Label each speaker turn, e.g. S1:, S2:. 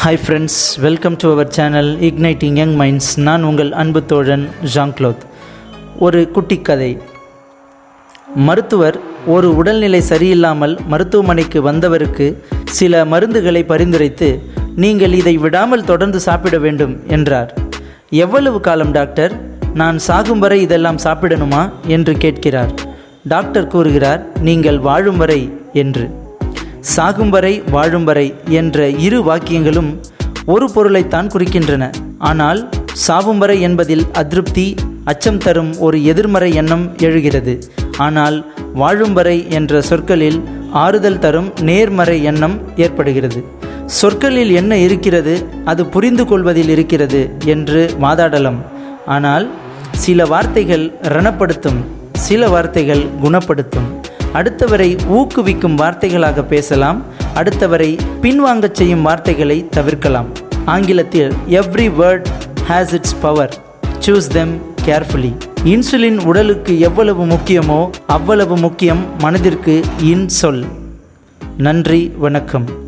S1: Hi friends welcome to our channel igniting young minds நான் உங்கள் அன்பு தோழன் ஜாங் க்ளோத் ஒரு குட்டி கதை. மருத்துவர் ஒரு உடல்நிலை சரியில்லாமல் மருத்துவமனைக்கு வந்தவருக்கு சில மருந்துகளை பரிந்துரைத்து நீங்கள் இதை விடாமல் தொடர்ந்து சாப்பிட வேண்டும் என்றார். எவ்வளவு காலம் டாக்டர்? நான் சாகும் வரை இதெல்லாம் சாப்பிடணுமா? என்று கேட்கிறார். டாக்டர் கூறுகிறார் நீங்கள் வாழும் வரை என்று. சாகும் வரை வாழும் வரை என்ற இரு வாக்கியங்களும் ஒரு பொருளைத்தான் குறிக்கின்றன. ஆனால் சாவும் வரை என்பதில் அதிருப்தி அச்சம் தரும் ஒரு எதிர்மறை எண்ணம் எழுகிறது. ஆனால் வாழும் வரை என்ற சொற்களில் ஆறுதல் தரும் நேர்மறை எண்ணம் ஏற்படுகிறது. சொற்களில் என்ன இருக்கிறது அது புரிந்து கொள்வதில் இருக்கிறது என்று வாதாடலாம். ஆனால் சில வார்த்தைகள் ரணப்படுத்தும் சில வார்த்தைகள் குணப்படுத்தும். அடுத்தவரை ஊக்குவிக்கும் வார்த்தைகளாக பேசலாம் அடுத்தவரை பின்வாங்கச் செய்யும் வார்த்தைகளை தவிர்க்கலாம். ஆங்கிலத்தில் every word has its power choose them carefully insulin உடலுக்கு எவ்வளவு முக்கியமோ அவ்வளவு முக்கியம் மனதிற்கு இன்சொல். நன்றி வணக்கம்.